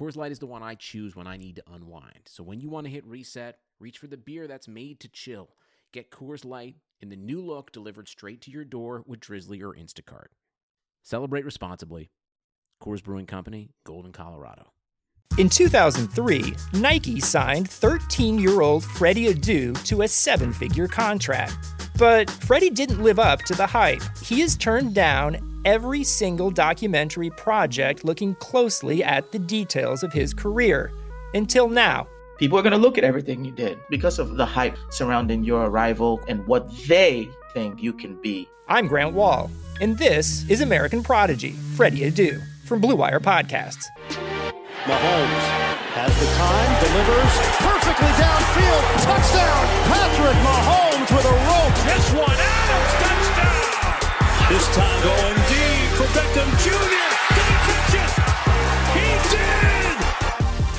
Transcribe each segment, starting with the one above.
Coors Light is the one I choose when I need to unwind. So when you want to hit reset, Reach for the beer that's made to chill. Get Coors Light in the new look delivered straight to your door with Drizzly or Instacart. Celebrate responsibly. Coors Brewing Company, Golden, Colorado. In 2003, Nike signed 13 year old Freddie Adu to a seven figure contract. But Freddie didn't live up to the hype. He has turned down every single documentary project looking closely at the details of his career. Until now, People are going to look at everything you did because of the hype surrounding your arrival and what they think you can be. I'm Grant Wahl, and this is American Prodigy, Freddie Adu, from Blue Wire Podcasts. Mahomes has the time, delivers perfectly downfield. Touchdown! Patrick Mahomes with a rope. This one, Adams, touchdown! This time going deep for Beckham Jr.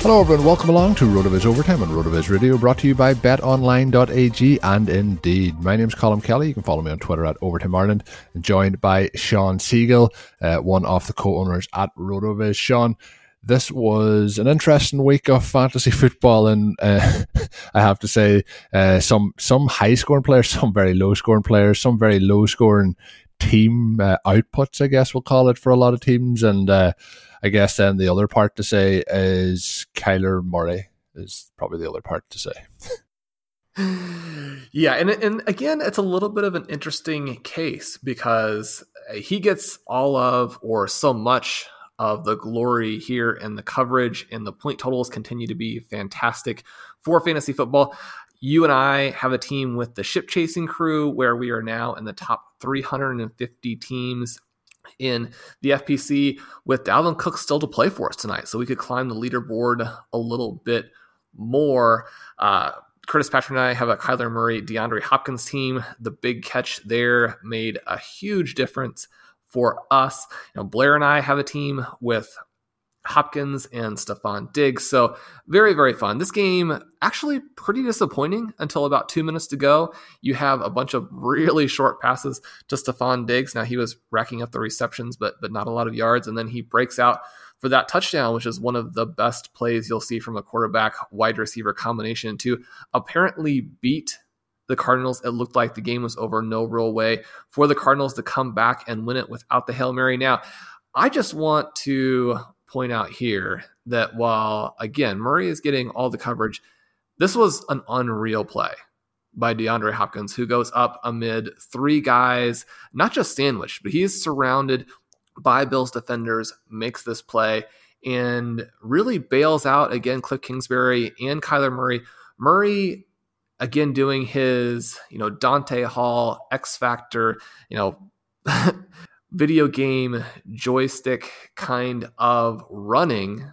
Hello, everyone. Welcome along to RotoViz Overtime on RotoViz Radio, brought to you by BetOnline.ag and Indeed. My name is Colm Kelly. You can follow me on Twitter at Overtime Ireland, and joined by Shawn Siegele, uh, one of the co-owners at RotoViz. Shawn, this was an interesting week of fantasy football, and uh, I have to say, uh, some some high scoring players, some very low scoring players, some very low scoring team uh, outputs. I guess we'll call it for a lot of teams, and uh, I guess then the other part to say is Kyler Murray is probably the other part to say. yeah, and and again, it's a little bit of an interesting case because he gets all of or so much of the glory here, and the coverage and the point totals continue to be fantastic for fantasy football. You and I have a team with the ship chasing crew where we are now in the top 350 teams in the FPC with Dalvin Cook still to play for us tonight. So we could climb the leaderboard a little bit more. Uh, Curtis Patrick and I have a Kyler Murray, DeAndre Hopkins team. The big catch there made a huge difference for us. You know, Blair and I have a team with Hopkins and Stefon Diggs. So very, very fun. This game actually pretty disappointing until about two minutes to go. You have a bunch of really short passes to Stefon Diggs. Now he was racking up the receptions, but but not a lot of yards. And then he breaks out for that touchdown, which is one of the best plays you'll see from a quarterback wide receiver combination to apparently beat the Cardinals. It looked like the game was over, no real way for the Cardinals to come back and win it without the Hail Mary. Now, I just want to point out here that while, again, Murray is getting all the coverage, this was an unreal play by DeAndre Hopkins, who goes up amid three guys, not just sandwiched, but he is surrounded by Bills defenders, makes this play, and really bails out again Cliff Kingsbury and Kyler Murray. Murray again doing his, you know, Dante Hall X Factor, you know, video game joystick kind of running,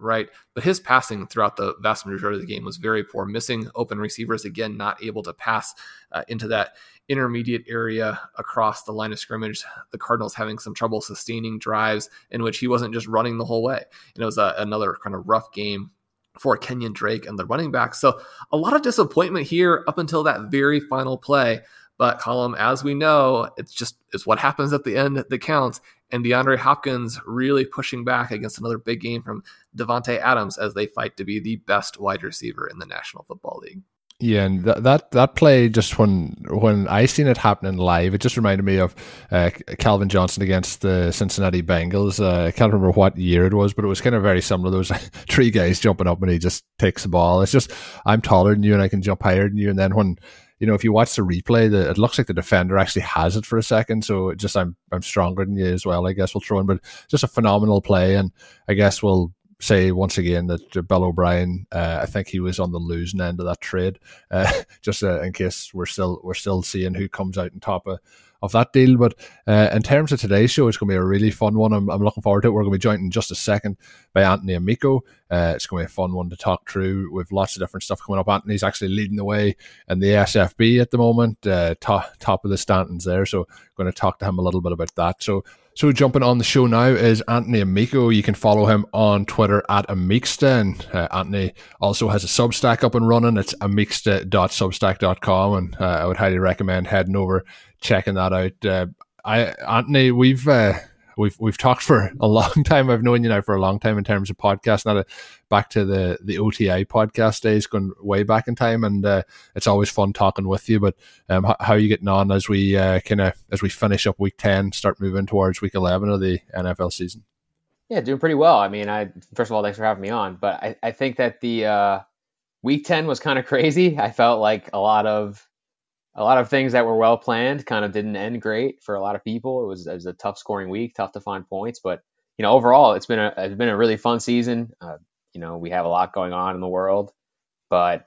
right? But his passing throughout the vast majority of the game was very poor, missing open receivers, again, not able to pass uh, into that intermediate area across the line of scrimmage. The Cardinals having some trouble sustaining drives in which he wasn't just running the whole way. And it was a, another kind of rough game for Kenyon Drake and the running back. So a lot of disappointment here up until that very final play. But Colm, as we know, it's just it's what happens at the end that counts. And DeAndre Hopkins really pushing back against another big game from Davante Adams as they fight to be the best wide receiver in the National Football League. Yeah, and that, that that play just when when I seen it happening live, it just reminded me of uh, Calvin Johnson against the Cincinnati Bengals. Uh, I can't remember what year it was, but it was kind of very similar. Those three guys jumping up and he just takes the ball. It's just I'm taller than you and I can jump higher than you. And then when you know if you watch the replay, the, it looks like the defender actually has it for a second. So just I'm I'm stronger than you as well. I guess we'll throw in, but just a phenomenal play, and I guess we'll say once again that Bill O'Brien, uh, I think he was on the losing end of that trade. Uh, just uh, in case we're still we're still seeing who comes out on top of, of that deal. But uh, in terms of today's show, it's going to be a really fun one. I'm, I'm looking forward to it. We're going to be joined in just a second by Anthony Amico. Uh, it's going to be a fun one to talk through with lots of different stuff coming up. Anthony's actually leading the way in the SFB at the moment, uh, top top of the standings there. So going to talk to him a little bit about that. So so jumping on the show now is Anthony Amico. You can follow him on Twitter at Amicsta. Uh, Anthony also has a Substack up and running. It's amicsta.substack.com, and uh, I would highly recommend heading over checking that out. Uh, I Anthony, we've uh, we've we've talked for a long time. I've known you now for a long time in terms of podcast. Now back to the the OTI podcast days, going way back in time, and uh, it's always fun talking with you. But um, how, how, are you getting on as we uh, kind of as we finish up week ten, start moving towards week eleven of the NFL season? Yeah, doing pretty well. I mean, I first of all, thanks for having me on. But I, I think that the uh, week ten was kind of crazy. I felt like a lot of a lot of things that were well planned kind of didn't end great for a lot of people. It was, it was a tough scoring week, tough to find points, but you know overall it's been a it's been a really fun season. Uh, you know we have a lot going on in the world, but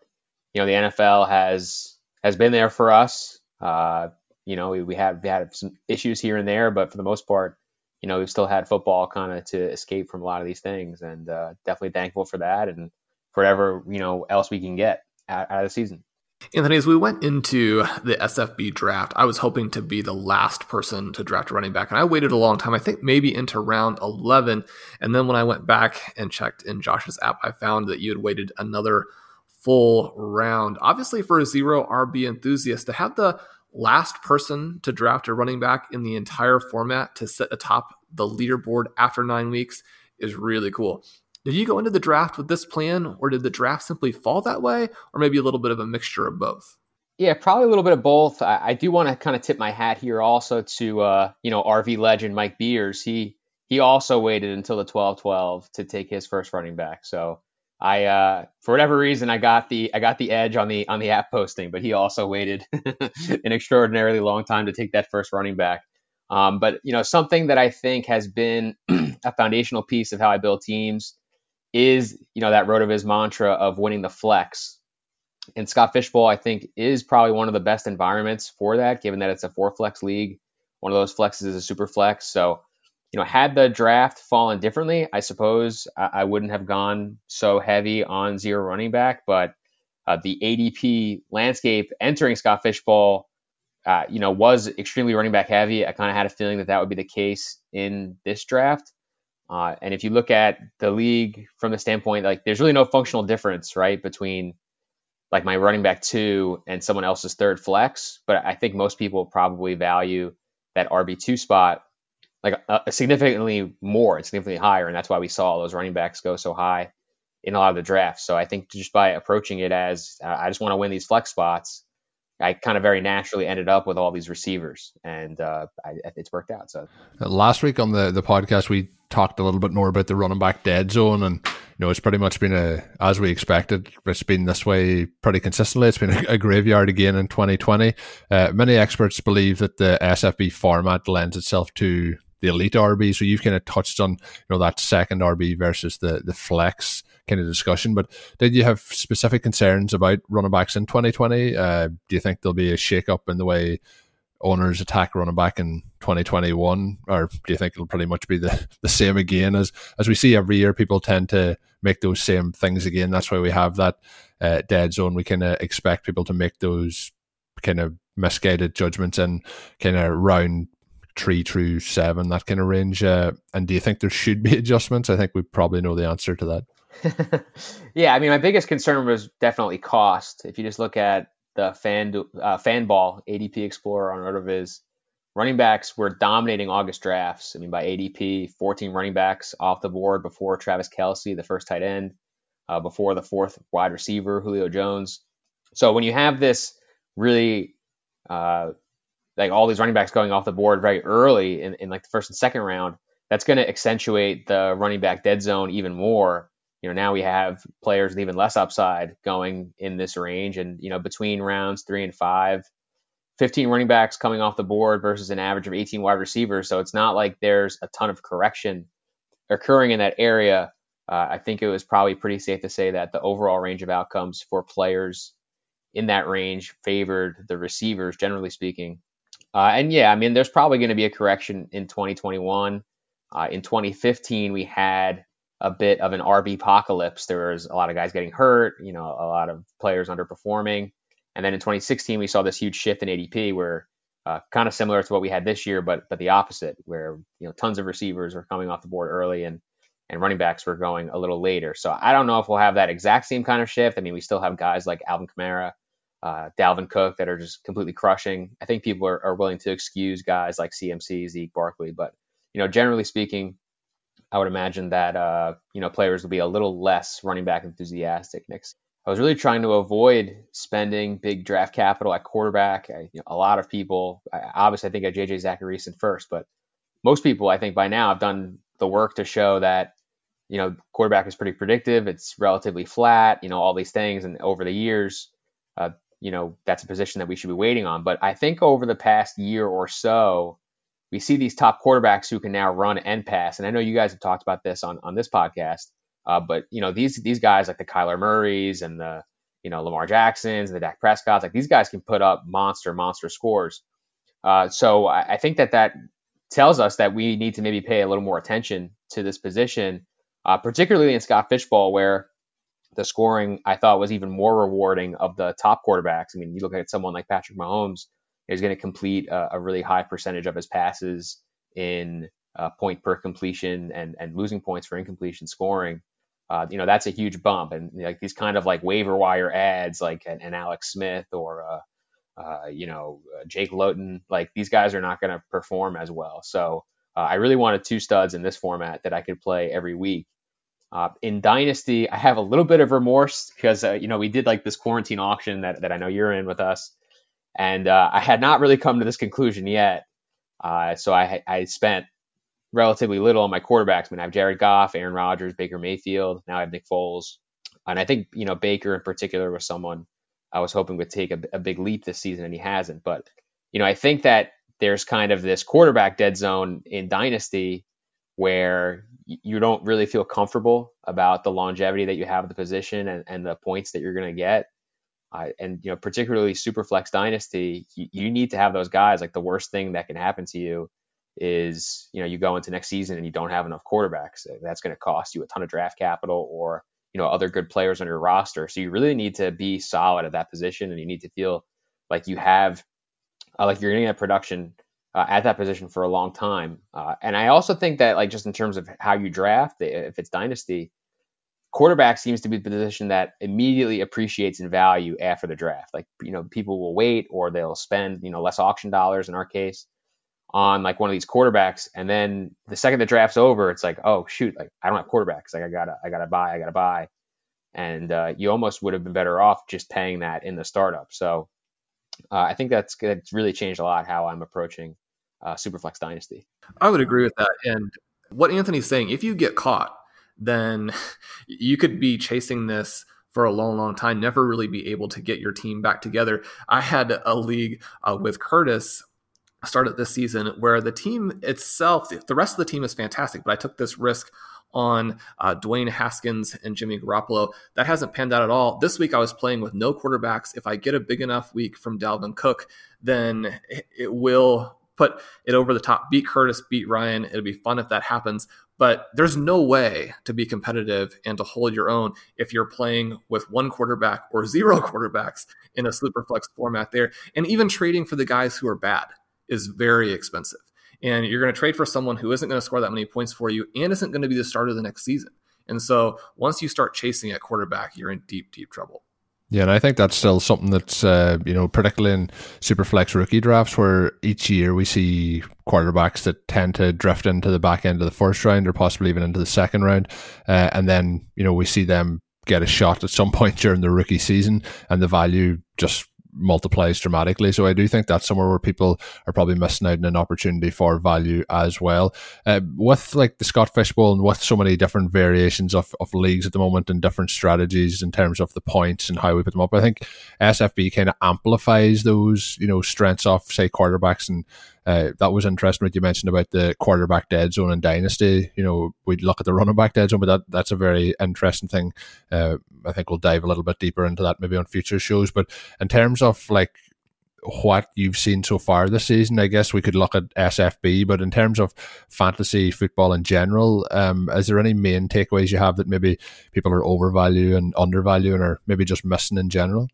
you know the NFL has has been there for us. Uh, you know we, we have we had some issues here and there, but for the most part, you know we've still had football kind of to escape from a lot of these things, and uh, definitely thankful for that and for whatever you know else we can get out, out of the season. Anthony, as we went into the SFB draft, I was hoping to be the last person to draft a running back, and I waited a long time. I think maybe into round 11. And then when I went back and checked in Josh's app, I found that you had waited another full round. Obviously, for a zero RB enthusiast, to have the last person to draft a running back in the entire format to sit atop the leaderboard after nine weeks is really cool. Did you go into the draft with this plan, or did the draft simply fall that way, or maybe a little bit of a mixture of both? Yeah, probably a little bit of both. I, I do want to kind of tip my hat here also to uh, you know RV legend Mike Beers. He he also waited until the 12-12 to take his first running back. So I uh, for whatever reason I got the I got the edge on the on the app posting, but he also waited an extraordinarily long time to take that first running back. Um, but you know something that I think has been a foundational piece of how I build teams is you know that RotoViz mantra of winning the flex. And Scott Fish Bowl, I think, is probably one of the best environments for that, given that it's a four flex league. One of those flexes is a super flex. So, you know, had the draft fallen differently, I suppose I, I wouldn't have gone so heavy on zero running back. But uh, the ADP landscape entering Scott Fish Bowl, uh, you know, was extremely running back heavy. I kind of had a feeling that that would be the case in this draft. Uh, and if you look at the league from the standpoint, like there's really no functional difference, right, between like my running back two and someone else's third flex. But I think most people probably value that RB two spot like uh, significantly more, significantly higher, and that's why we saw those running backs go so high in a lot of the drafts. So I think just by approaching it as uh, I just want to win these flex spots, I kind of very naturally ended up with all these receivers, and uh, I, it's worked out. So last week on the the podcast, we talked a little bit more about the running back dead zone, and you know it's pretty much been a as we expected. It's been this way pretty consistently. It's been a, a graveyard again in 2020. Uh, many experts believe that the SFB format lends itself to the elite RB. So you've kind of touched on you know that second RB versus the the flex kind of discussion. But did you have specific concerns about running backs in 2020? Uh, do you think there'll be a shake up in the way owners attack running back in 2021, or do you think it'll pretty much be the, the same again as as we see every year? People tend to make those same things again. That's why we have that uh, dead zone. We kind of expect people to make those kind of misguided judgments and kind of round three through seven, that kind of range. Uh, and do you think there should be adjustments? I think we probably know the answer to that. yeah, I mean, my biggest concern was definitely cost. If you just look at the fan uh, Fanball ADP Explorer on RotoViz, running backs were dominating August drafts. I mean, by ADP, 14 running backs off the board before Travis Kelce, the first tight end, uh, before the fourth wide receiver, Julio Jones. So when you have this really uh, like all these running backs going off the board very early in, in like the first and second round, that's going to accentuate the running back dead zone even more. You know, now we have players with even less upside going in this range, and you know, between rounds three and five, 15 running backs coming off the board versus an average of 18 wide receivers. So it's not like there's a ton of correction occurring in that area. Uh, I think it was probably pretty safe to say that the overall range of outcomes for players in that range favored the receivers, generally speaking. Uh, and yeah, I mean, there's probably going to be a correction in 2021. Uh, in 2015, we had a bit of an RB apocalypse. There was a lot of guys getting hurt, you know, a lot of players underperforming. And then in 2016, we saw this huge shift in ADP where uh, kind of similar to what we had this year, but but the opposite, where you know tons of receivers were coming off the board early and and running backs were going a little later. So I don't know if we'll have that exact same kind of shift. I mean, we still have guys like Alvin Kamara, uh, Dalvin Cook that are just completely crushing. I think people are, are willing to excuse guys like CMC, Zeke, Barkley, but you know, generally speaking, I would imagine that uh, you know players will be a little less running back enthusiastic next. I was really trying to avoid spending big draft capital at quarterback. I, you know, a lot of people, I, obviously, I think at JJ Zachariason first, but most people, I think by now, have done the work to show that you know quarterback is pretty predictive. It's relatively flat. You know all these things, and over the years, uh, you know, that's a position that we should be waiting on. But I think over the past year or so, we see these top quarterbacks who can now run and pass. And I know you guys have talked about this on, on this podcast. Uh, but you know, these these guys like the Kyler Murrays and the you know Lamar Jacksons and the Dak Prescotts, like these guys can put up monster monster scores. Uh, so I, I, think that that tells us that we need to maybe pay a little more attention to this position, uh, particularly in Scott Fish Bowl, where the scoring I thought was even more rewarding of the top quarterbacks. I mean, you look at someone like Patrick Mahomes, he's going to complete a, a, really high percentage of his passes in uh, point per completion and and losing points for incompletion scoring. Uh, you know, that's a huge bump. And like these kind of like waiver wire ads, like an, an Alex Smith or uh, uh you know uh, Jake Luton, like these guys are not going to perform as well. So uh, I really wanted two studs in this format that I could play every week. Uh, in Dynasty, I have a little bit of remorse because uh, you know we did like this quarantine auction that, that I know you're in with us, and uh, I had not really come to this conclusion yet. Uh, so I I spent relatively little on my quarterbacks. I mean, I have Jared Goff, Aaron Rodgers, Baker Mayfield. Now I have Nick Foles, and I think you know Baker in particular was someone I was hoping would take a, a big leap this season, and he hasn't. But you know, I think that there's kind of this quarterback dead zone in Dynasty where you don't really feel comfortable about the longevity that you have at the position and, and the points that you're going to get. Uh, and you know, particularly Superflex Dynasty, you, you, need to have those guys. Like the worst thing that can happen to you is you know you go into next season and you don't have enough quarterbacks. That's going to cost you a ton of draft capital or you know other good players on your roster. So you really need to be solid at that position, and you need to feel like you have uh, like you're getting that production uh, at that position for a long time. Uh, and I also think that, like, just in terms of how you draft, if it's dynasty, quarterback seems to be the position that immediately appreciates in value after the draft. Like, you know, people will wait or they'll spend, you know, less auction dollars in our case on like one of these quarterbacks. And then the second the draft's over, it's like, oh, shoot, like, I don't have quarterbacks. Like, I gotta, I gotta buy, I gotta buy. And uh, you almost would have been better off just paying that in the startup. So, uh, I think that's that's really changed a lot how I'm approaching uh, Superflex Dynasty. I would agree with that. And what Anthony's saying, if you get caught, then you could be chasing this for a long, long time, never really be able to get your team back together. I had a league uh, with Curtis started this season where the team itself, the rest of the team is fantastic, but I took this risk on uh, Dwayne Haskins and Jimmy Garoppolo. That hasn't panned out at all. This week I was playing with no quarterbacks. If I get a big enough week from Dalvin Cook, then it will put it over the top, beat Curtis, beat Ryan. It'll be fun if that happens. But there's no way to be competitive and to hold your own if you're playing with one quarterback or zero quarterbacks in a superflex format there. And even trading for the guys who are bad is very expensive. And you're going to trade for someone who isn't going to score that many points for you and isn't going to be the starter the next season. And so once you start chasing at quarterback, you're in deep, deep trouble. Yeah, and I think that's still something that's uh, you know particularly in superflex rookie drafts where each year we see quarterbacks that tend to drift into the back end of the first round or possibly even into the second round, uh, and then you know we see them get a shot at some point during the rookie season, and the value just multiplies dramatically. So I do think that's somewhere where people are probably missing out on an opportunity for value as well. Uh, with like the Scott Fish Bowl and with so many different variations of, of leagues at the moment and different strategies in terms of the points and how we put them up, I think SFB kind of amplifies those, you know, strengths of say quarterbacks and uh, that was interesting what you mentioned about the quarterback dead zone and dynasty. You know, we'd look at the running back dead zone, but that, that's a very interesting thing. Uh, I think we'll dive a little bit deeper into that maybe on future shows. But in terms of like what you've seen so far this season, I guess we could look at SFB. But in terms of fantasy football in general, um, is there any main takeaways you have that maybe people are overvaluing undervaluing, or maybe just missing in general?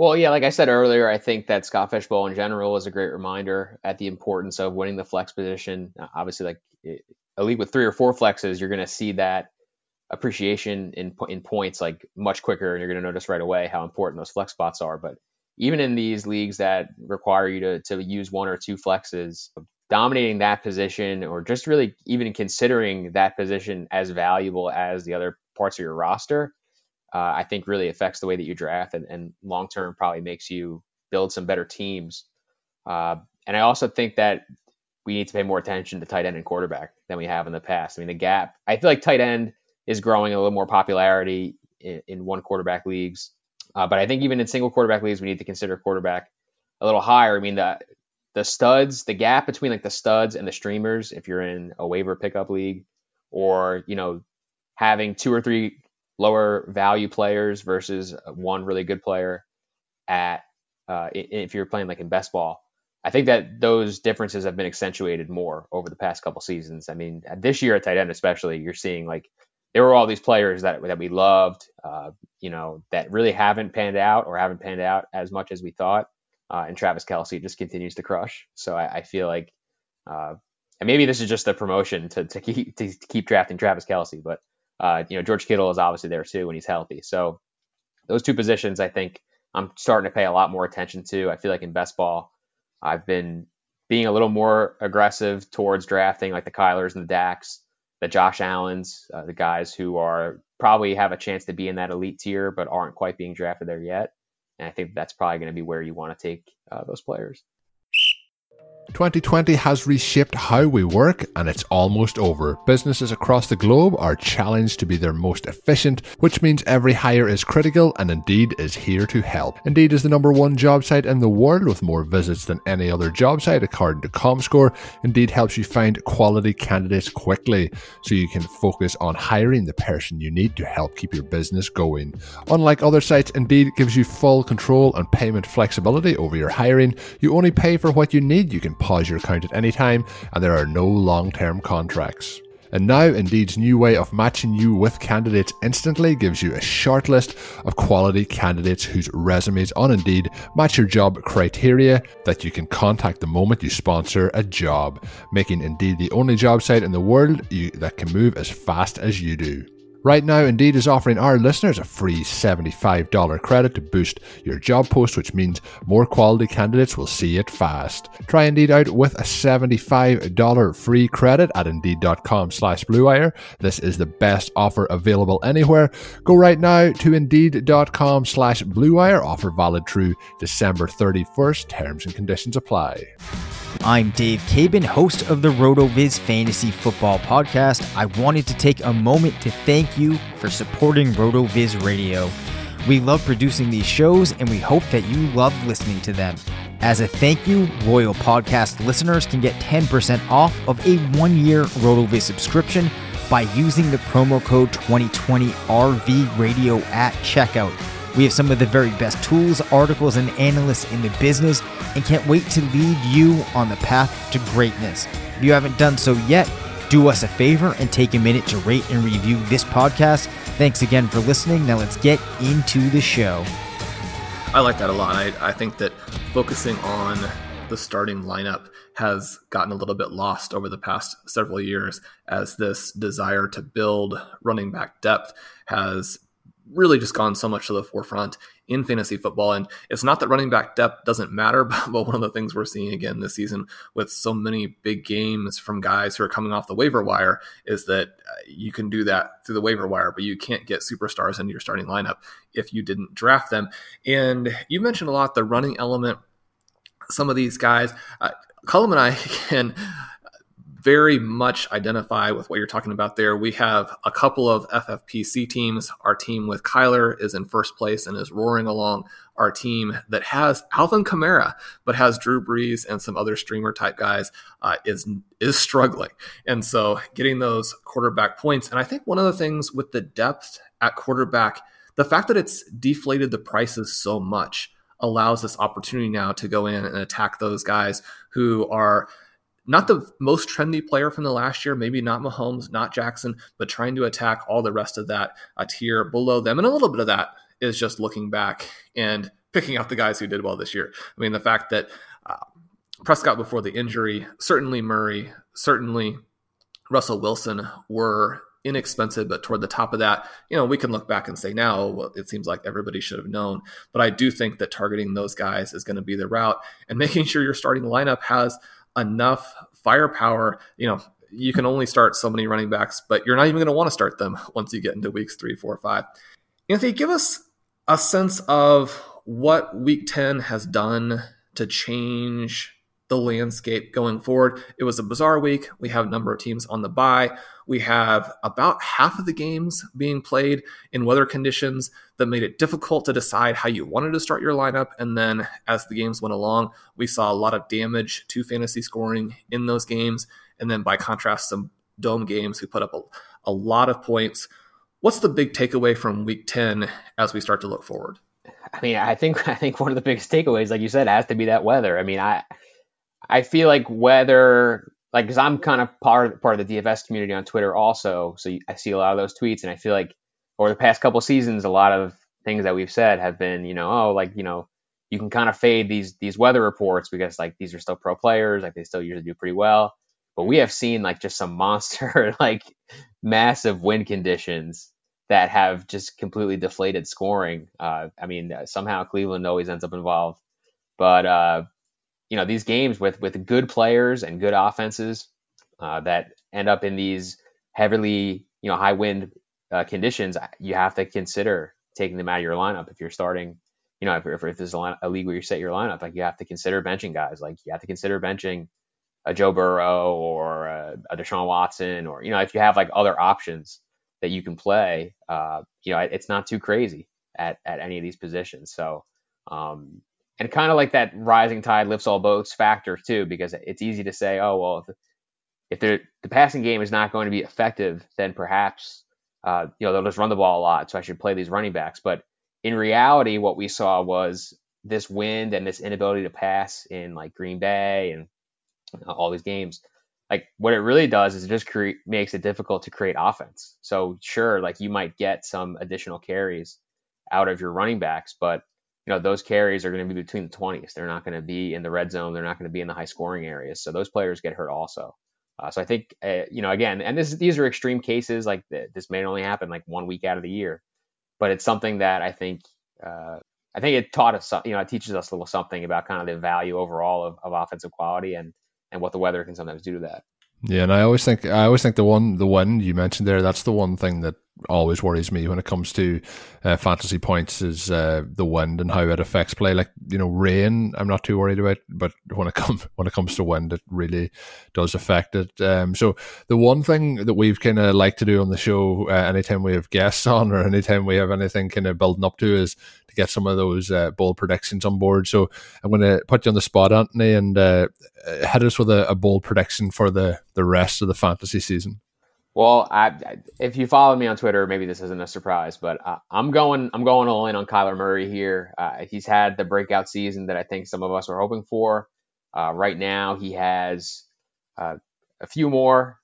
Well, yeah, like I said earlier, I think that Scott Fish Bowl in general is a great reminder at the importance of winning the flex position. Uh, obviously, like a league with three or four flexes, you're going to see that appreciation in in points like much quicker, and you're going to notice right away how important those flex spots are. But even in these leagues that require you to to use one or two flexes, dominating that position or just really even considering that position as valuable as the other parts of your roster uh, I think really affects the way that you draft and, and long term probably makes you build some better teams. Uh, and I also think that we need to pay more attention to tight end and quarterback than we have in the past. I mean, the gap, I feel like tight end is growing a little more popularity in, in one quarterback leagues. Uh, but I think even in single quarterback leagues, we need to consider quarterback a little higher. I mean, the, the studs, the gap between like the studs and the streamers, if you're in a waiver pickup league or, you know, having two or three lower value players versus one really good player at uh, if you're playing like in best ball. I think that those differences have been accentuated more over the past couple seasons. I mean, this year at tight end especially, you're seeing like there were all these players that that we loved, uh, you know, that really haven't panned out or haven't panned out as much as we thought. Uh, and Travis Kelce just continues to crush. So I, I feel like, uh, and maybe this is just a promotion to, to keep to keep drafting Travis Kelce, but uh, you know, George Kittle is obviously there too when he's healthy. So those two positions, I think I'm starting to pay a lot more attention to. I feel like in best ball, I've been being a little more aggressive towards drafting like the Kylers and the Daks, the Josh Allens, uh, the guys who are probably have a chance to be in that elite tier but aren't quite being drafted there yet. And I think that's probably going to be where you want to take uh, those players. 2020 has reshaped how we work and it's almost over. Businesses across the globe are challenged to be their most efficient, which means every hire is critical and Indeed is here to help. Indeed is the number one job site in the world with more visits than any other job site according to ComScore. Indeed helps you find quality candidates quickly so you can focus on hiring the person you need to help keep your business going. Unlike other sites, Indeed gives you full control and payment flexibility over your hiring. You only pay for what you need. You can pause your account at any time, and there are no long term contracts. And now, Indeed's new way of matching you with candidates instantly gives you a short list of quality candidates whose resumes on Indeed match your job criteria that you can contact the moment you sponsor a job, making Indeed the only job site in the world you, that can move as fast as you do. Right now, Indeed is offering our listeners a free $75 credit to boost your job post, which means more quality candidates will see it fast. Try Indeed out with a $75 free credit at Indeed.com slash BlueWire. This is the best offer available anywhere. Go right now to Indeed.com slash BlueWire. Offer valid through December 31st. Terms and conditions apply. I'm Dave Caban, host of the RotoViz Fantasy Football Podcast. I wanted to take a moment to thank you for supporting RotoViz Radio. We love producing these shows and we hope that you love listening to them. As a thank you, loyal podcast listeners can get 10% off of a one year RotoViz subscription by using the promo code 2020RV Radio at checkout. We have some of the very best tools, articles, and analysts in the business and can't wait to lead you on the path to greatness. If you haven't done so yet, do us a favor and take a minute to rate and review this podcast. Thanks again for listening. Now let's get into the show. I like that a lot. I, I think that focusing on the starting lineup has gotten a little bit lost over the past several years as this desire to build running back depth has really just gone so much to the forefront in fantasy football. And it's not that running back depth doesn't matter, but one of the things we're seeing again this season with so many big games from guys who are coming off the waiver wire is that uh, you can do that through the waiver wire, but you can't get superstars into your starting lineup if you didn't draft them. And you mentioned a lot the running element. Some of these guys, uh, Colm and I can very much identify with what you're talking about there. We have a couple of FFPC teams. Our team with Kyler is in first place and is roaring along. Our team that has Alvin Kamara but has Drew Brees and some other streamer type guys uh, is is struggling. And so getting those quarterback points. And I think one of the things with the depth at quarterback, the fact that it's deflated the prices so much allows this opportunity now to go in and attack those guys who are not the most trendy player from the last year, maybe not Mahomes, not Jackson, but trying to attack all the rest of that a tier below them. And a little bit of that is just looking back and picking out the guys who did well this year. I mean, the fact that uh, Prescott before the injury, certainly Murray, certainly Russell Wilson were inexpensive, but toward the top of that, you know, we can look back and say now, well, it seems like everybody should have known. But I do think that targeting those guys is going to be the route and making sure your starting lineup has enough firepower, you know, you can only start so many running backs, but you're not even going to want to start them once you get into weeks three, four, five. Anthony, give us a sense of what week 10 has done to change the landscape going forward. It was a bizarre week. We have a number of teams on the bye. We have about half of the games being played in weather conditions that made it difficult to decide how you wanted to start your lineup. And then as the games went along, we saw a lot of damage to fantasy scoring in those games. And then by contrast, some dome games who put up a, a lot of points. What's the big takeaway from week 10 as we start to look forward? I mean, I think I think one of the biggest takeaways, like you said, has to be that weather. I mean, I I feel like whether like because I'm kind of part part of the DFS community on Twitter also, so I see a lot of those tweets, and I feel like over the past couple seasons, a lot of things that we've said have been, you know, oh, like you know, you can kind of fade these these weather reports because like these are still pro players, like they still usually do pretty well, but we have seen like just some monster like massive wind conditions that have just completely deflated scoring. Uh, I mean, somehow Cleveland always ends up involved, but uh, you know these games with with good players and good offenses uh, that end up in these heavily you know high wind uh, conditions, you have to consider taking them out of your lineup if you're starting. You know, if, if, if there's a, line, a league where you set your lineup, like you have to consider benching guys. Like you have to consider benching a Joe Burrow or a, a Deshaun Watson, or you know, if you have like other options that you can play, uh, you know, it's not too crazy at at any of these positions. So, um, and kind of like that rising tide lifts all boats factor too, because it's easy to say, oh well, if, if the passing game is not going to be effective, then perhaps uh, you know they'll just run the ball a lot, so I should play these running backs. But in reality, what we saw was this wind and this inability to pass in like Green Bay and all these games. Like what it really does is it just create makes it difficult to create offense. So sure, like you might get some additional carries out of your running backs, but you know those carries are going to be between the 20s. They're not going to be in the red zone. They're not going to be in the high scoring areas. So those players get hurt also. Uh, so I think uh, you know again, and this these are extreme cases. Like this may only happen like one week out of the year, but it's something that I think uh, I think it taught us. You know, it teaches us a little something about kind of the value overall of, of offensive quality and and what the weather can sometimes do to that. Yeah, and I always think I always think the one the one you mentioned there that's the one thing that always worries me when it comes to uh, fantasy points is uh, the wind and how it affects play. Like you know, rain, I'm not too worried about, but when it comes when it comes to wind, it really does affect it. Um, so the one thing that we've kind of like to do on the show, uh, anytime we have guests on or anytime we have anything kind of building up to, is to get some of those uh, bold predictions on board. So I'm going to put you on the spot, Anthony, and uh, hit us with a, a bold prediction for the the rest of the fantasy season. Well, I, if you follow me on Twitter, maybe this isn't a surprise, but uh, I'm going I'm going all in on Kyler Murray here. Uh, he's had the breakout season that I think some of us were hoping for. Uh, right now, he has uh, a few more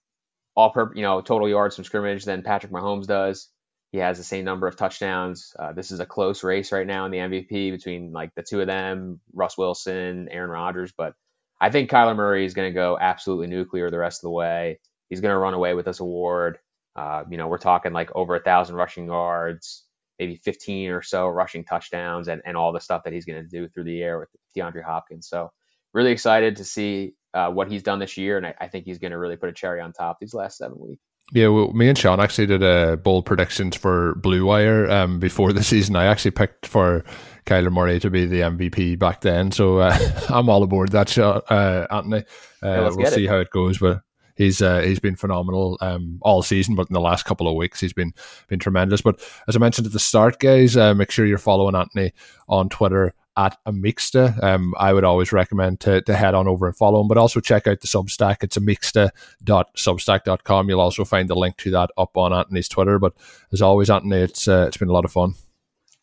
all per you know total yards from scrimmage than Patrick Mahomes does. He has the same number of touchdowns. Uh, this is a close race right now in the MVP between like the two of them, Russ Wilson, Aaron Rodgers, but I think Kyler Murray is going to go absolutely nuclear the rest of the way. He's going to run away with this award. Uh, you know, we're talking like over a thousand rushing yards, maybe 15 or so rushing touchdowns, and, and all the stuff that he's going to do through the air with DeAndre Hopkins. So, really excited to see uh, what he's done this year, and I, I think he's going to really put a cherry on top these last seven weeks. Yeah, well, me and Shawn actually did a bold predictions for Blue Wire um, before the season. I actually picked for Kyler Murray to be the MVP back then, so uh, I'm all aboard that shot, uh, Anthony. Uh, we'll see it. how it goes, but he's uh, he's been phenomenal um, all season, but in the last couple of weeks he's been been tremendous. But as I mentioned at the start, guys, uh, make sure you're following Anthony on Twitter at Amixta. Um, I would always recommend to, to head on over and follow him, but also check out the Substack. It's amixta.substack.com. You'll also find the link to that up on Anthony's Twitter. But as always, Anthony, it's uh, it's been a lot of fun.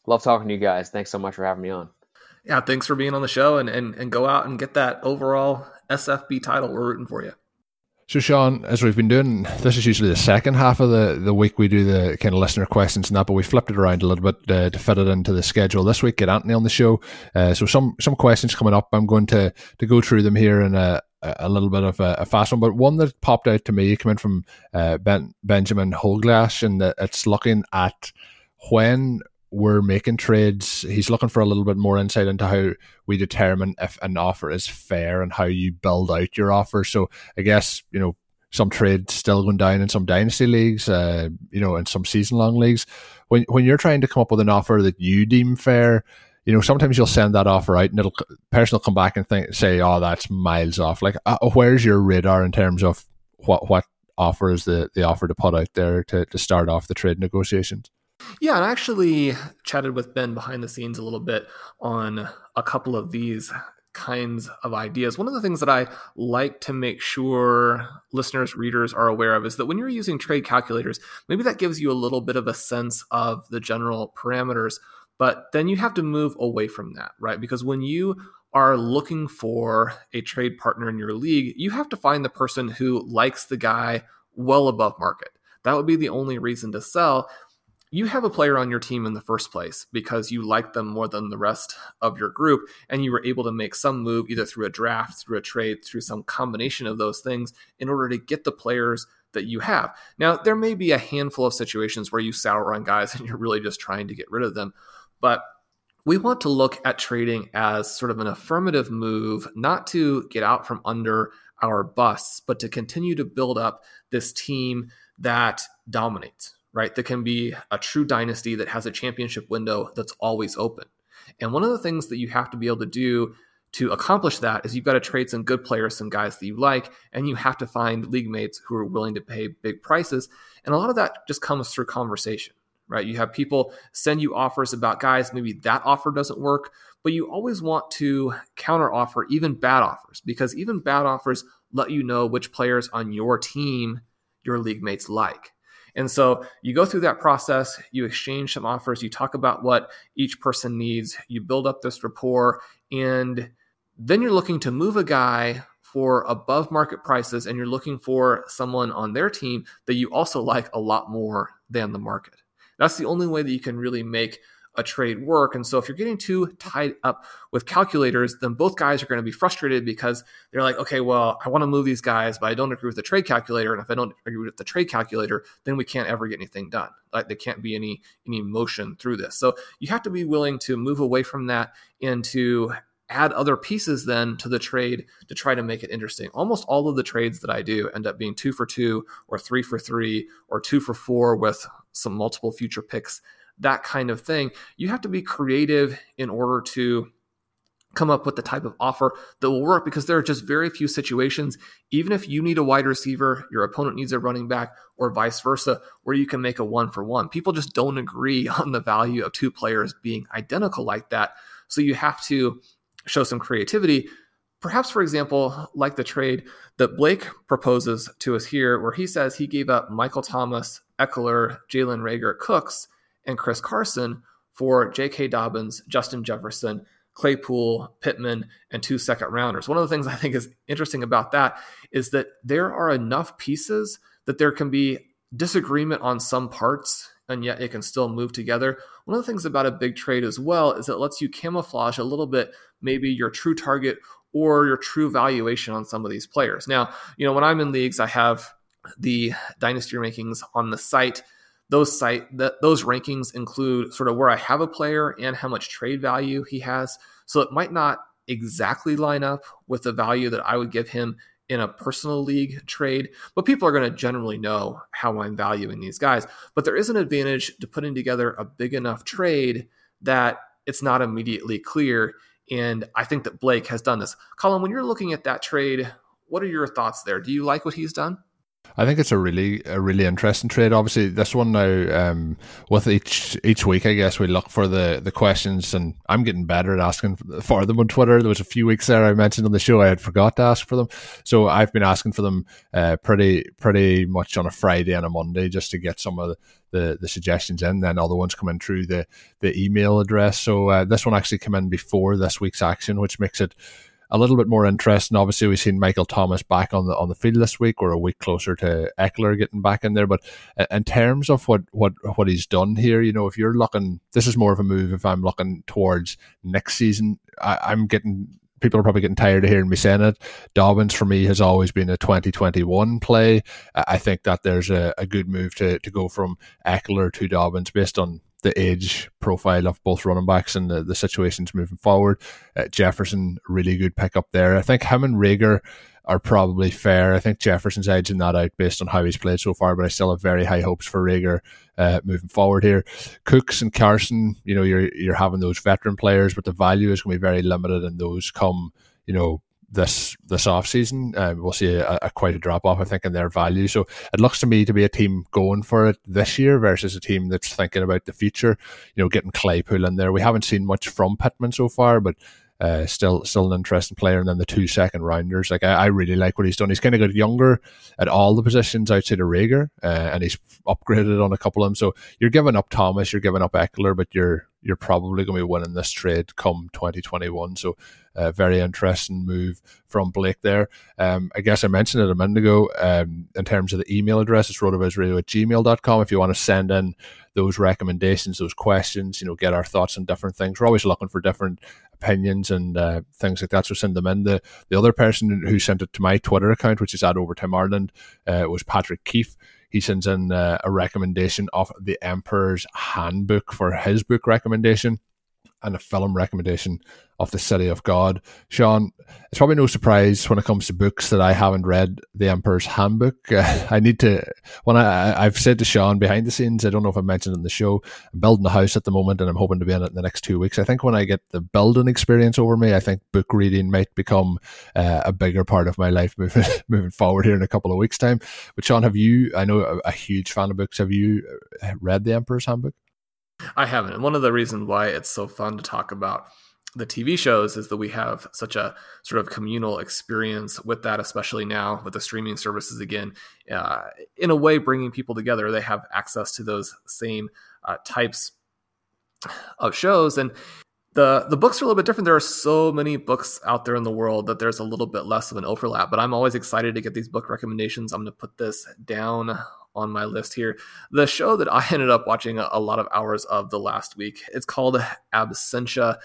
Love talking to you guys. Thanks so much for having me on. Yeah, thanks for being on the show and, and, and go out and get that overall SFB title. We're rooting for you. So, Shawn, as we've been doing, this is usually the second half of the, the week we do the kind of listener questions and that, but we flipped it around a little bit uh, to fit it into the schedule this week. Get Anthony on the show. Uh, so, some some questions coming up. I'm going to to go through them here in a, a little bit of a, a fast one, but one that popped out to me coming from uh, ben, Benjamin Holglash, and it's looking at when we're making trades. He's looking for a little bit more insight into how we determine if an offer is fair and how you build out your offer. So I guess, you know, some trades still going down in some dynasty leagues, uh, you know, in some season long leagues. When when you're trying to come up with an offer that you deem fair, you know, sometimes you'll send that offer out and it'll person will come back and think say, oh, that's miles off. Like, uh, where's your radar in terms of what what offer is the the offer to put out there to to start off the trade negotiations? Yeah, and I actually chatted with Ben behind the scenes a little bit on a couple of these kinds of ideas. One of the things that I like to make sure listeners, readers are aware of is that when you're using trade calculators, maybe that gives you a little bit of a sense of the general parameters, but then you have to move away from that, right? Because when you are looking for a trade partner in your league, you have to find the person who likes the guy well above market. That would be the only reason to sell you have a player on your team in the first place because you like them more than the rest of your group and you were able to make some move either through a draft through a trade through some combination of those things in order to get the players that you have. Now there may be a handful of situations where you sour on guys and you're really just trying to get rid of them but we want to look at trading as sort of an affirmative move not to get out from under our busts but to continue to build up this team that dominates right? That can be a true dynasty that has a championship window that's always open. And one of the things that you have to be able to do to accomplish that is you've got to trade some good players, some guys that you like, and you have to find league mates who are willing to pay big prices. And a lot of that just comes through conversation, right? You have people send you offers about guys, maybe that offer doesn't work, but you always want to counter offer even bad offers because even bad offers let you know which players on your team your league mates like. And so you go through that process, you exchange some offers, you talk about what each person needs, you build up this rapport, and then you're looking to move a guy for above market prices and you're looking for someone on their team that you also like a lot more than the market. That's the only way that you can really make a trade work. And so if you're getting too tied up with calculators, then both guys are going to be frustrated because they're like, okay, well, I want to move these guys, but I don't agree with the trade calculator. And if I don't agree with the trade calculator, then we can't ever get anything done. Like there can't be any any motion through this. So you have to be willing to move away from that and to add other pieces then to the trade to try to make it interesting. Almost all of the trades that I do end up being two for two or three for three or two for four with some multiple future picks that kind of thing. You have to be creative in order to come up with the type of offer that will work because there are just very few situations, even if you need a wide receiver, your opponent needs a running back, or vice versa, where you can make a one for one. People just don't agree on the value of two players being identical like that. So you have to show some creativity. Perhaps, for example, like the trade that Blake proposes to us here, where he says he gave up Michael Thomas, Ekeler, Jalen Reagor, Cooks and Chris Carson for J.K. Dobbins, Justin Jefferson, Claypool, Pittman, and two second rounders. One of the things I think is interesting about that is that there are enough pieces that there can be disagreement on some parts and yet it can still move together. One of the things about a big trade as well is it lets you camouflage a little bit maybe your true target or your true valuation on some of these players. Now, you know, when I'm in leagues, I have the dynasty rankings on the site. Those site that those rankings include sort of where I have a player and how much trade value he has. So it might not exactly line up with the value that I would give him in a personal league trade, but people are going to generally know how I'm valuing these guys. But there is an advantage to putting together a big enough trade that it's not immediately clear. And I think that Blake has done this. Colin, when you're looking at that trade, what are your thoughts there? Do you like what he's done? I think it's a really a really interesting trade. Obviously, this one now um, with each each week, I guess we look for the the questions, and I'm getting better at asking for them on Twitter. There was a few weeks there I mentioned on the show I had forgot to ask for them, so I've been asking for them uh, pretty pretty much on a Friday and a Monday just to get some of the the, suggestions in. Then other ones come in through the the email address. So uh, this one actually came in before this week's action, which makes it a little bit more interesting. Obviously, we've seen Michael Thomas back on the on the field this week. We're a week closer to Ekeler getting back in there. But in terms of what what what he's done here, you know, if you're looking, this is more of a move. If I'm looking towards next season, I, I'm getting people are probably getting tired of hearing me saying it. Dobbins for me has always been a 2021 play. I think that there's a, a good move to, to go from Ekeler to Dobbins based on the age profile of both running backs and the, the situations moving forward. Uh, Jefferson, really good pick up there. I think him and Reagor are probably fair. I think Jefferson's edging that out based on how he's played so far, but I still have very high hopes for Reagor uh, moving forward here. Cooks and Carson, you know, you're you're having those veteran players, but the value is going to be very limited, and those come, you know, this this off season. Um, we'll see a, a, quite a drop off, I think, in their value. So it looks to me to be a team going for it this year versus a team that's thinking about the future. You know, getting Claypool in there. We haven't seen much from Pittman so far, but uh, still still an interesting player. And then the two second rounders, like I, I really like what he's done. He's kind of got younger at all the positions outside of Reagor, uh, and he's upgraded on a couple of them. So you're giving up Thomas, you're giving up Ekeler, but you're you're probably going to be winning this trade come 2021. So a very interesting move from Blake there. Um, I guess I mentioned it a minute ago um, in terms of the email address. It's rotovizradio at gmail.com if you want to send in those recommendations, those questions, you know, get our thoughts on different things. We're always looking for different opinions and uh, things like that. So send them in. The the other person who sent it to my Twitter account, which is at Overtime Ireland, uh, was Patrick Keefe. He sends in uh, a recommendation of the Emperor's Handbook for his book recommendation and a film recommendation of the City of God. Shawn, it's probably no surprise when it comes to books that I haven't read The Emperor's Handbook. Uh, I need to, when I, I've said to Shawn behind the scenes, I don't know if I mentioned in the show, I'm building a house at the moment and I'm hoping to be in it in the next two weeks. I think when I get the building experience over me, I think book reading might become uh, a bigger part of my life moving, moving forward here in a couple of weeks' time. But Shawn, have you, I know a, a huge fan of books, have you uh, read The Emperor's Handbook? I haven't. And one of the reasons why it's so fun to talk about the TV shows is that we have such a sort of communal experience with that, especially now with the streaming services again. Uh, in a way, bringing people together, they have access to those same uh, types of shows. And the the books are a little bit different. There are so many books out there in the world that there's a little bit less of an overlap. But I'm always excited to get these book recommendations. I'm going to put this down on my list here. The show that I ended up watching a, lot of hours of the last week. It's called Absentia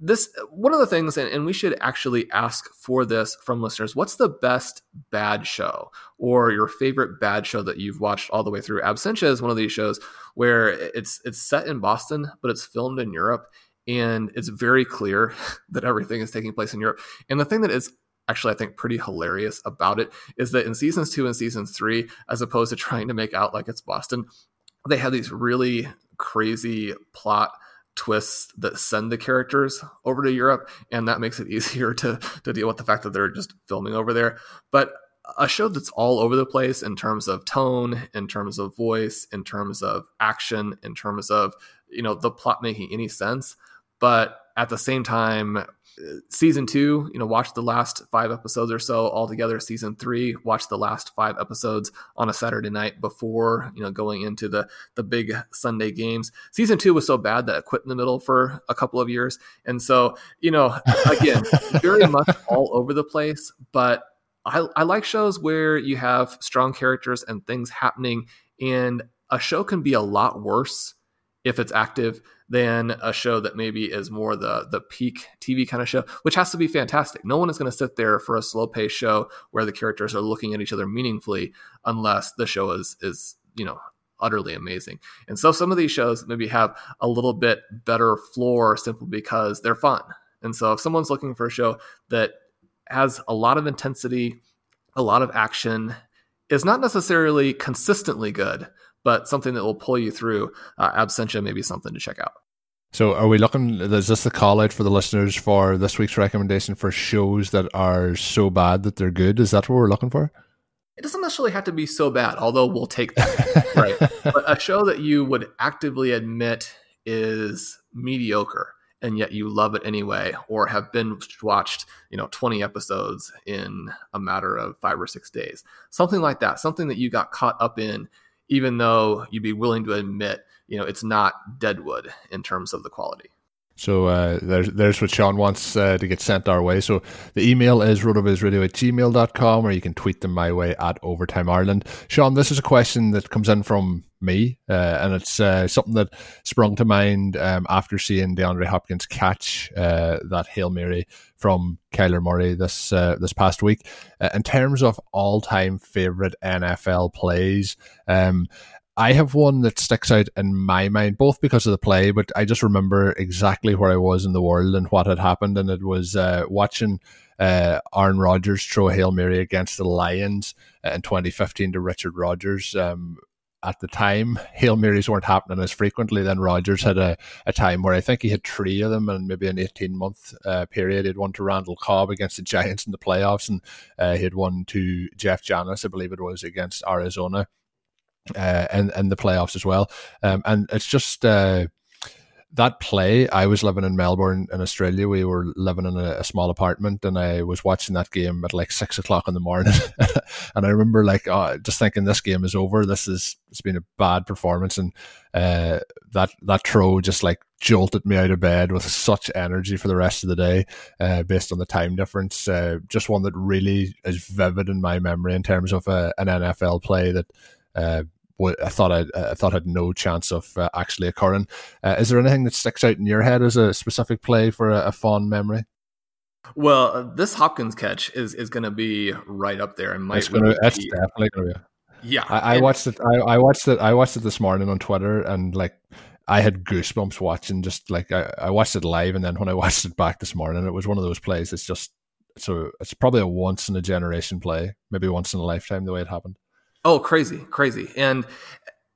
this one of the things and, and, we should actually ask for this from listeners what's the best bad show or your favorite bad show that you've watched all the way through absentia is one of these shows where it's it's set in boston but it's filmed in europe and it's very clear that everything is taking place in europe and the thing that is actually i think pretty hilarious about it is that in seasons two and season three as opposed to trying to make out like it's boston they have these really crazy plot twists that send the characters over to Europe, and that makes it easier to to deal with the fact that they're just filming over there. But a show that's all over the place in terms of tone, in terms of voice, in terms of action, in terms of you know the plot making any sense, but at the same time season two, you know, watch the last five episodes or so all together. Season three, watch the last five episodes on a Saturday night before, you know, going into the the big Sunday games. Season two was so bad that I quit in the middle for a couple of years. And so, you know, again, very much all over the place, but I, I like shows where you have strong characters and things happening and a show can be a lot worse if it's active than a show that maybe is more the the peak TV kind of show, which has to be fantastic. No one is going to sit there for a slow paced show where the characters are looking at each other meaningfully unless the show is is you know utterly amazing. And so some of these shows maybe have a little bit better floor simply because they're fun. And so if someone's looking for a show that has a lot of intensity, a lot of action, is not necessarily consistently good, but something that will pull you through, uh, Absentia may be something to check out. So, are we looking? Is this the call out for the listeners for this week's recommendation for shows that are so bad that they're good? Is that what we're looking for? It doesn't necessarily have to be so bad, although we'll take that. right. But a show that you would actively admit is mediocre and yet you love it anyway, or have been watched, you know, 20 episodes in a matter of five or six days. Something like that. Something that you got caught up in, even though you'd be willing to admit, you know, it's not Deadwood in terms of the quality. So uh, there's there's what Shawn wants uh, to get sent our way. So the email is rotovizradio at gmail.com or you can tweet them my way at Overtime Ireland. Shawn, this is a question that comes in from me uh, and it's uh, something that sprung to mind um, after seeing DeAndre Hopkins catch uh, that Hail Mary from Kyler Murray this uh, this past week. in terms of all-time favorite NFL plays, um, I have one that sticks out in my mind, both because of the play, but I just remember exactly where I was in the world and what had happened. And it was uh, watching uh, Aaron Rodgers throw Hail Mary against the Lions in 2015 to Richard Rodgers. Um, at the time, Hail Marys weren't happening as frequently. Then Rodgers had a, a time where I think he had three of them in maybe an 18 month uh, period. He'd one to Randall Cobb against the Giants in the playoffs, and uh, he had one to Jeff Janis, I believe it was, against Arizona uh, and and the playoffs as well. Um, and it's just uh, that play. I was living in Melbourne in Australia. We were living in a, a, small apartment, and I was watching that game at like six o'clock in the morning. and I remember like oh, just thinking, this game is over. This is it's been a bad performance, and uh, that that throw just like jolted me out of bed with such energy for the rest of the day, uh, based on the time difference. Uh, just one that really is vivid in my memory in terms of uh, an NFL play that uh, I thought I, I thought had no chance of uh, actually occurring. Uh, is there anything that sticks out in your head as a specific play for a, a fond memory? Well, uh, this Hopkins catch is is going to be right up there, and might it's, gonna, it's definitely going to be. Yeah, I, I watched it. I, I, watched it. I watched it this morning on Twitter, and like I had goosebumps watching. Just like I, I watched it live, and then when I watched it back this morning, it was one of those plays. It's just so it's probably a once in a generation play, maybe once in a lifetime the way it happened. Oh, crazy, crazy. And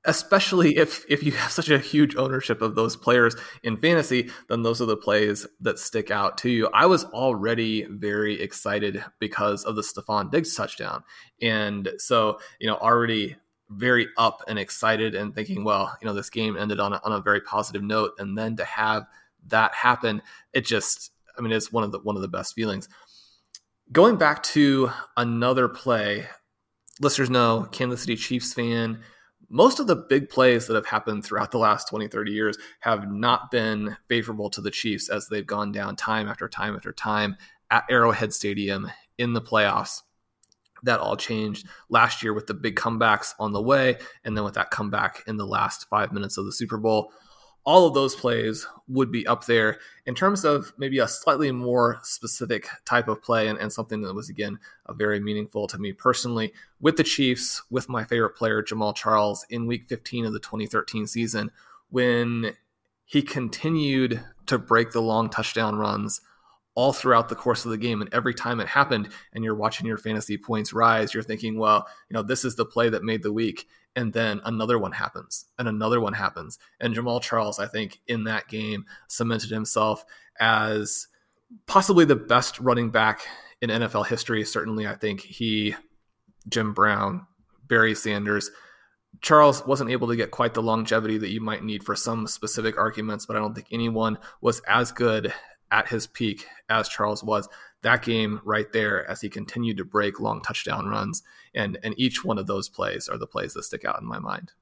especially if if you have such a huge ownership of those players in fantasy, then those are the plays that stick out to you. I was already very excited because of the Stefon Diggs touchdown. And so, you know, already very up and excited and thinking, well, you know, this game ended on a, on a very positive note. And then to have that happen, it just, I mean, it's one of the one of the best feelings. Going back to another play listeners know, Kansas City Chiefs fan, most of the big plays that have happened throughout the last 20, 30 years have not been favorable to the Chiefs as they've gone down time after time after time at Arrowhead Stadium in the playoffs. That all changed last year with the big comebacks on the way, and then with that comeback in the last five minutes of the Super Bowl all of those plays would be up there in terms of maybe a slightly more specific type of play and, and something that was again very meaningful to me personally with the chiefs with my favorite player Jamaal Charles in week 15 of the 2013 season when he continued to break the long touchdown runs all throughout the course of the game. And every time it happened and you're watching your fantasy points rise, you're thinking, well, you know, this is the play that made the week and then another one happens and another one happens. And Jamaal Charles i think in that game cemented himself as possibly the best running back in nfl history. Certainly i think he jim brown barry sanders. Charles wasn't able to get quite the longevity that you might need for some specific arguments but i don't think anyone was as good at his peak as charles was that game right there as he continued to break long touchdown runs. And and each one of those plays are the plays that stick out in my mind.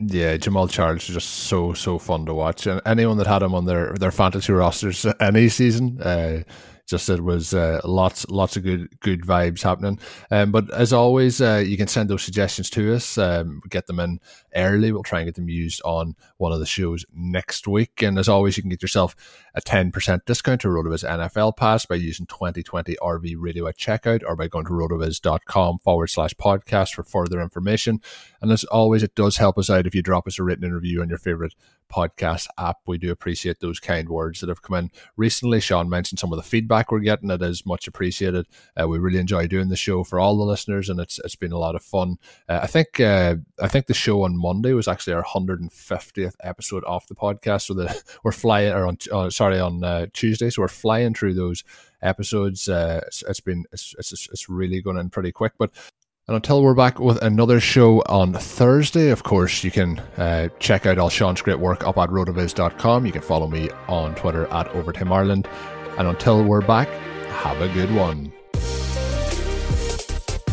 Yeah, Jamaal Charles is just so so fun to watch, and anyone that had him on their their fantasy rosters any season, uh, just it was uh, lots lots of good good vibes happening. Um, but as always, uh, you can send those suggestions to us. Um, get them in early. We'll try and get them used on one of the shows next week. And as always, you can get yourself a ten percent discount to Rotoviz NFL Pass by using twenty twenty RV Radio at checkout or by going to rotoviz.com forward slash podcast for further information. And as always, it does help us out if you drop us a written review on your favorite podcast app. We do appreciate those kind words that have come in recently. Shawn mentioned some of the feedback we're getting. It is much appreciated. Uh, we really enjoy doing the show for all the listeners, and it's it's been a lot of fun. Uh, I think uh, I think the show on Monday was actually our 150th episode off the podcast. So the we're flying or on uh, sorry on uh, Tuesday, so we're flying through those episodes. Uh, it's, it's been it's, it's it's really going in pretty quick, but and until we're back with another show on Thursday, of course, you can uh, check out all Shawn's great work up at rotoviz.com. You can follow me on Twitter at Overtime Ireland. And until we're back, have a good one.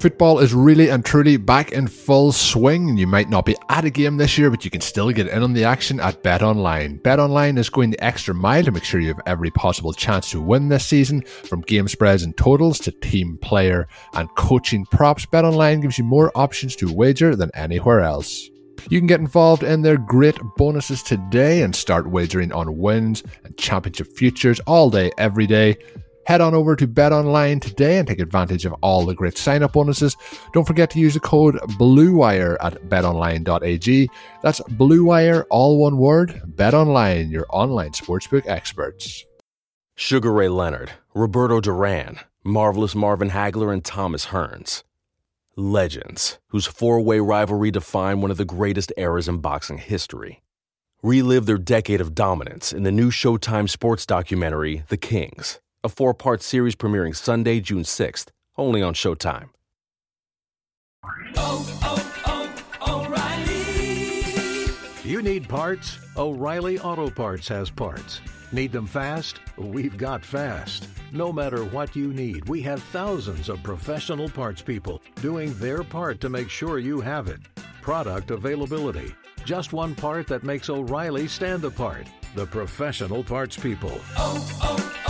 Football is really and truly back in full swing, you might not be at a game this year, but you can still get in on the action at Bet Online. Bet Online is going the extra mile to make sure you have every possible chance to win this season, from game spreads and totals to team player and coaching props. Bet Online gives you more options to wager than anywhere else. You can get involved in their great bonuses today and start wagering on wins and championship futures all day, every day. Head on over to Bet Online today and take advantage of all the great sign up bonuses. Don't forget to use the code BLUEWIRE at betonline.ag. That's BLUEWIRE, all one word. Bet Online, your online sportsbook experts. Sugar Ray Leonard, Roberto Duran, Marvelous Marvin Hagler, and Thomas Hearns. Legends, whose four way rivalry defined one of the greatest eras in boxing history. Relive their decade of dominance in the new Showtime sports documentary, The Kings a four part series premiering Sunday, June 6th, only on Showtime. Oh, oh, oh, O'Reilly! You need parts? O'Reilly Auto Parts has parts. Need them fast? We've got fast. No matter what you need, we have thousands of professional parts people doing their part to make sure you have it. Product availability. Just one part that makes O'Reilly stand apart. The professional parts people. Oh, Oh, oh